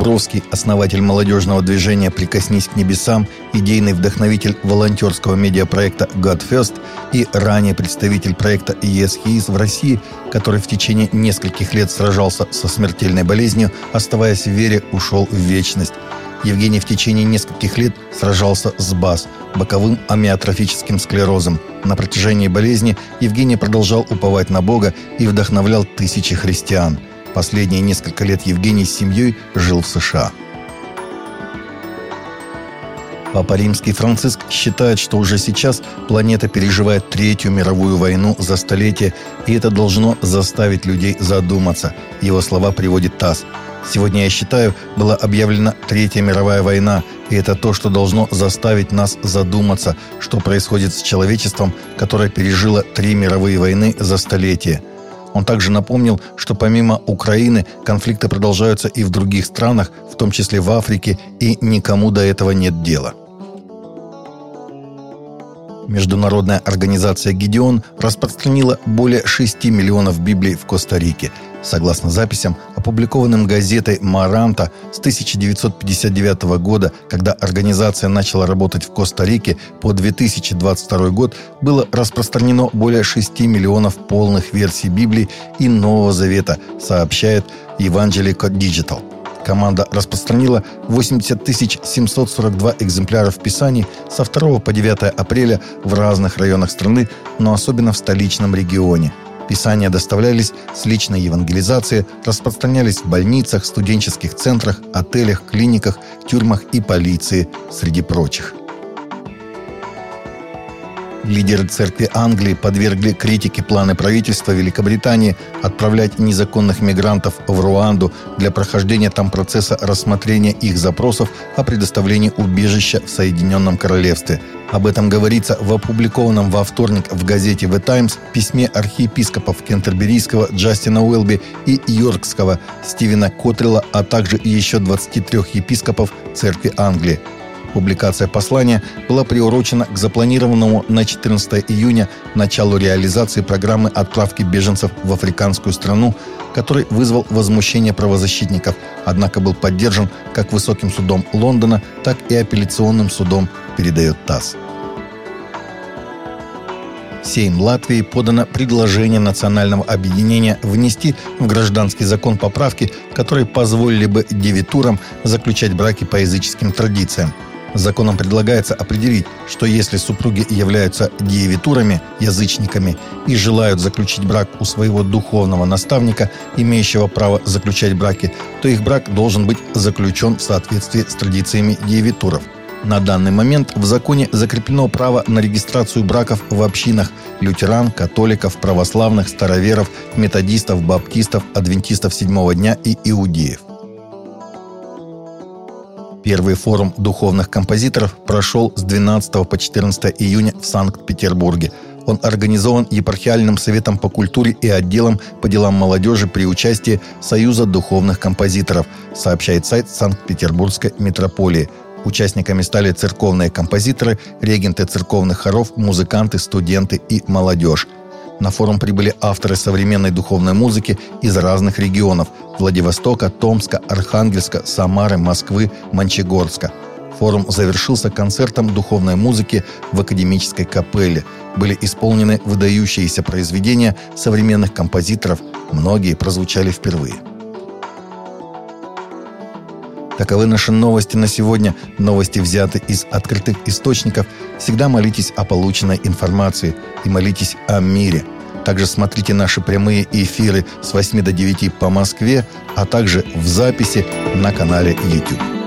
Дубровский, основатель молодежного движения «Прикоснись к небесам», идейный вдохновитель волонтерского медиапроекта «God First» и ранее представитель проекта «Yes He Is» в России, который в течение нескольких лет сражался со смертельной болезнью, оставаясь в вере, ушел в вечность. Евгений в течение нескольких лет сражался с БАС, боковым амиотрофическим склерозом. На протяжении болезни Евгений продолжал уповать на Бога и вдохновлял тысячи христиан. Последние несколько лет Евгений с семьей жил в США. Папа Римский Франциск считает, что уже сейчас планета переживает Третью мировую войну за столетие, и это должно заставить людей задуматься. Его слова приводит ТАСС. Сегодня, я считаю, была объявлена Третья мировая война, и это то, что должно заставить нас задуматься, что происходит с человечеством, которое пережило три мировые войны за столетие. Он также напомнил, что помимо Украины конфликты продолжаются и в других странах, в том числе в Африке, и никому до этого нет дела. Международная организация «Гедеон» распространила более 6 миллионов Библий в Коста-Рике. Согласно записям, опубликованным газетой «Маранта» с 1959 года, когда организация начала работать в Коста-Рике, по 2022 год было распространено более 6 миллионов полных версий Библии и Нового Завета, сообщает Evangelical Digital. Команда распространила 80 742 экземпляров Писаний со 2 по 9 апреля в разных районах страны, но особенно в столичном регионе. Писания доставлялись с личной евангелизации, распространялись в больницах, студенческих центрах, отелях, клиниках, тюрьмах и полиции, среди прочих. Лидеры церкви Англии подвергли критике планы правительства Великобритании отправлять незаконных мигрантов в Руанду для прохождения там процесса рассмотрения их запросов о предоставлении убежища в Соединенном Королевстве. Об этом говорится в опубликованном во вторник в газете «The Times» письме архиепископов Кентерберийского Джастина Уэлби и Йоркского Стивена Котрилла, а также еще 23 епископов церкви Англии – Публикация послания была приурочена к запланированному на 14 июня началу реализации программы отправки беженцев в африканскую страну, который вызвал возмущение правозащитников, однако был поддержан как Высоким судом Лондона, так и апелляционным судом, передает ТАСС. Сейм Латвии подано предложение национального объединения внести в гражданский закон поправки, которые позволили бы девитурам заключать браки по языческим традициям – Законом предлагается определить, что если супруги являются диевитурами, язычниками, и желают заключить брак у своего духовного наставника, имеющего право заключать браки, то их брак должен быть заключен в соответствии с традициями диевитуров. На данный момент в законе закреплено право на регистрацию браков в общинах лютеран, католиков, православных, староверов, методистов, баптистов, адвентистов седьмого дня и иудеев. Первый форум духовных композиторов прошел с 12 по 14 июня в Санкт-Петербурге. Он организован епархиальным советом по культуре и отделом по делам молодежи при участии Союза духовных композиторов, сообщает сайт Санкт-Петербургской метрополии. Участниками стали церковные композиторы, регенты церковных хоров, музыканты, студенты и молодежь. На форум прибыли авторы современной духовной музыки из разных регионов – Владивостока, Томска, Архангельска, Самары, Москвы, Мончегорска. Форум завершился концертом духовной музыки в академической капелле. Были исполнены выдающиеся произведения современных композиторов, многие прозвучали впервые. Таковы наши новости на сегодня. Новости взяты из открытых источников. Всегда молитесь о полученной информации и молитесь о мире. Также смотрите наши прямые эфиры с 8 до 9 по Москве, а также в записи на канале YouTube.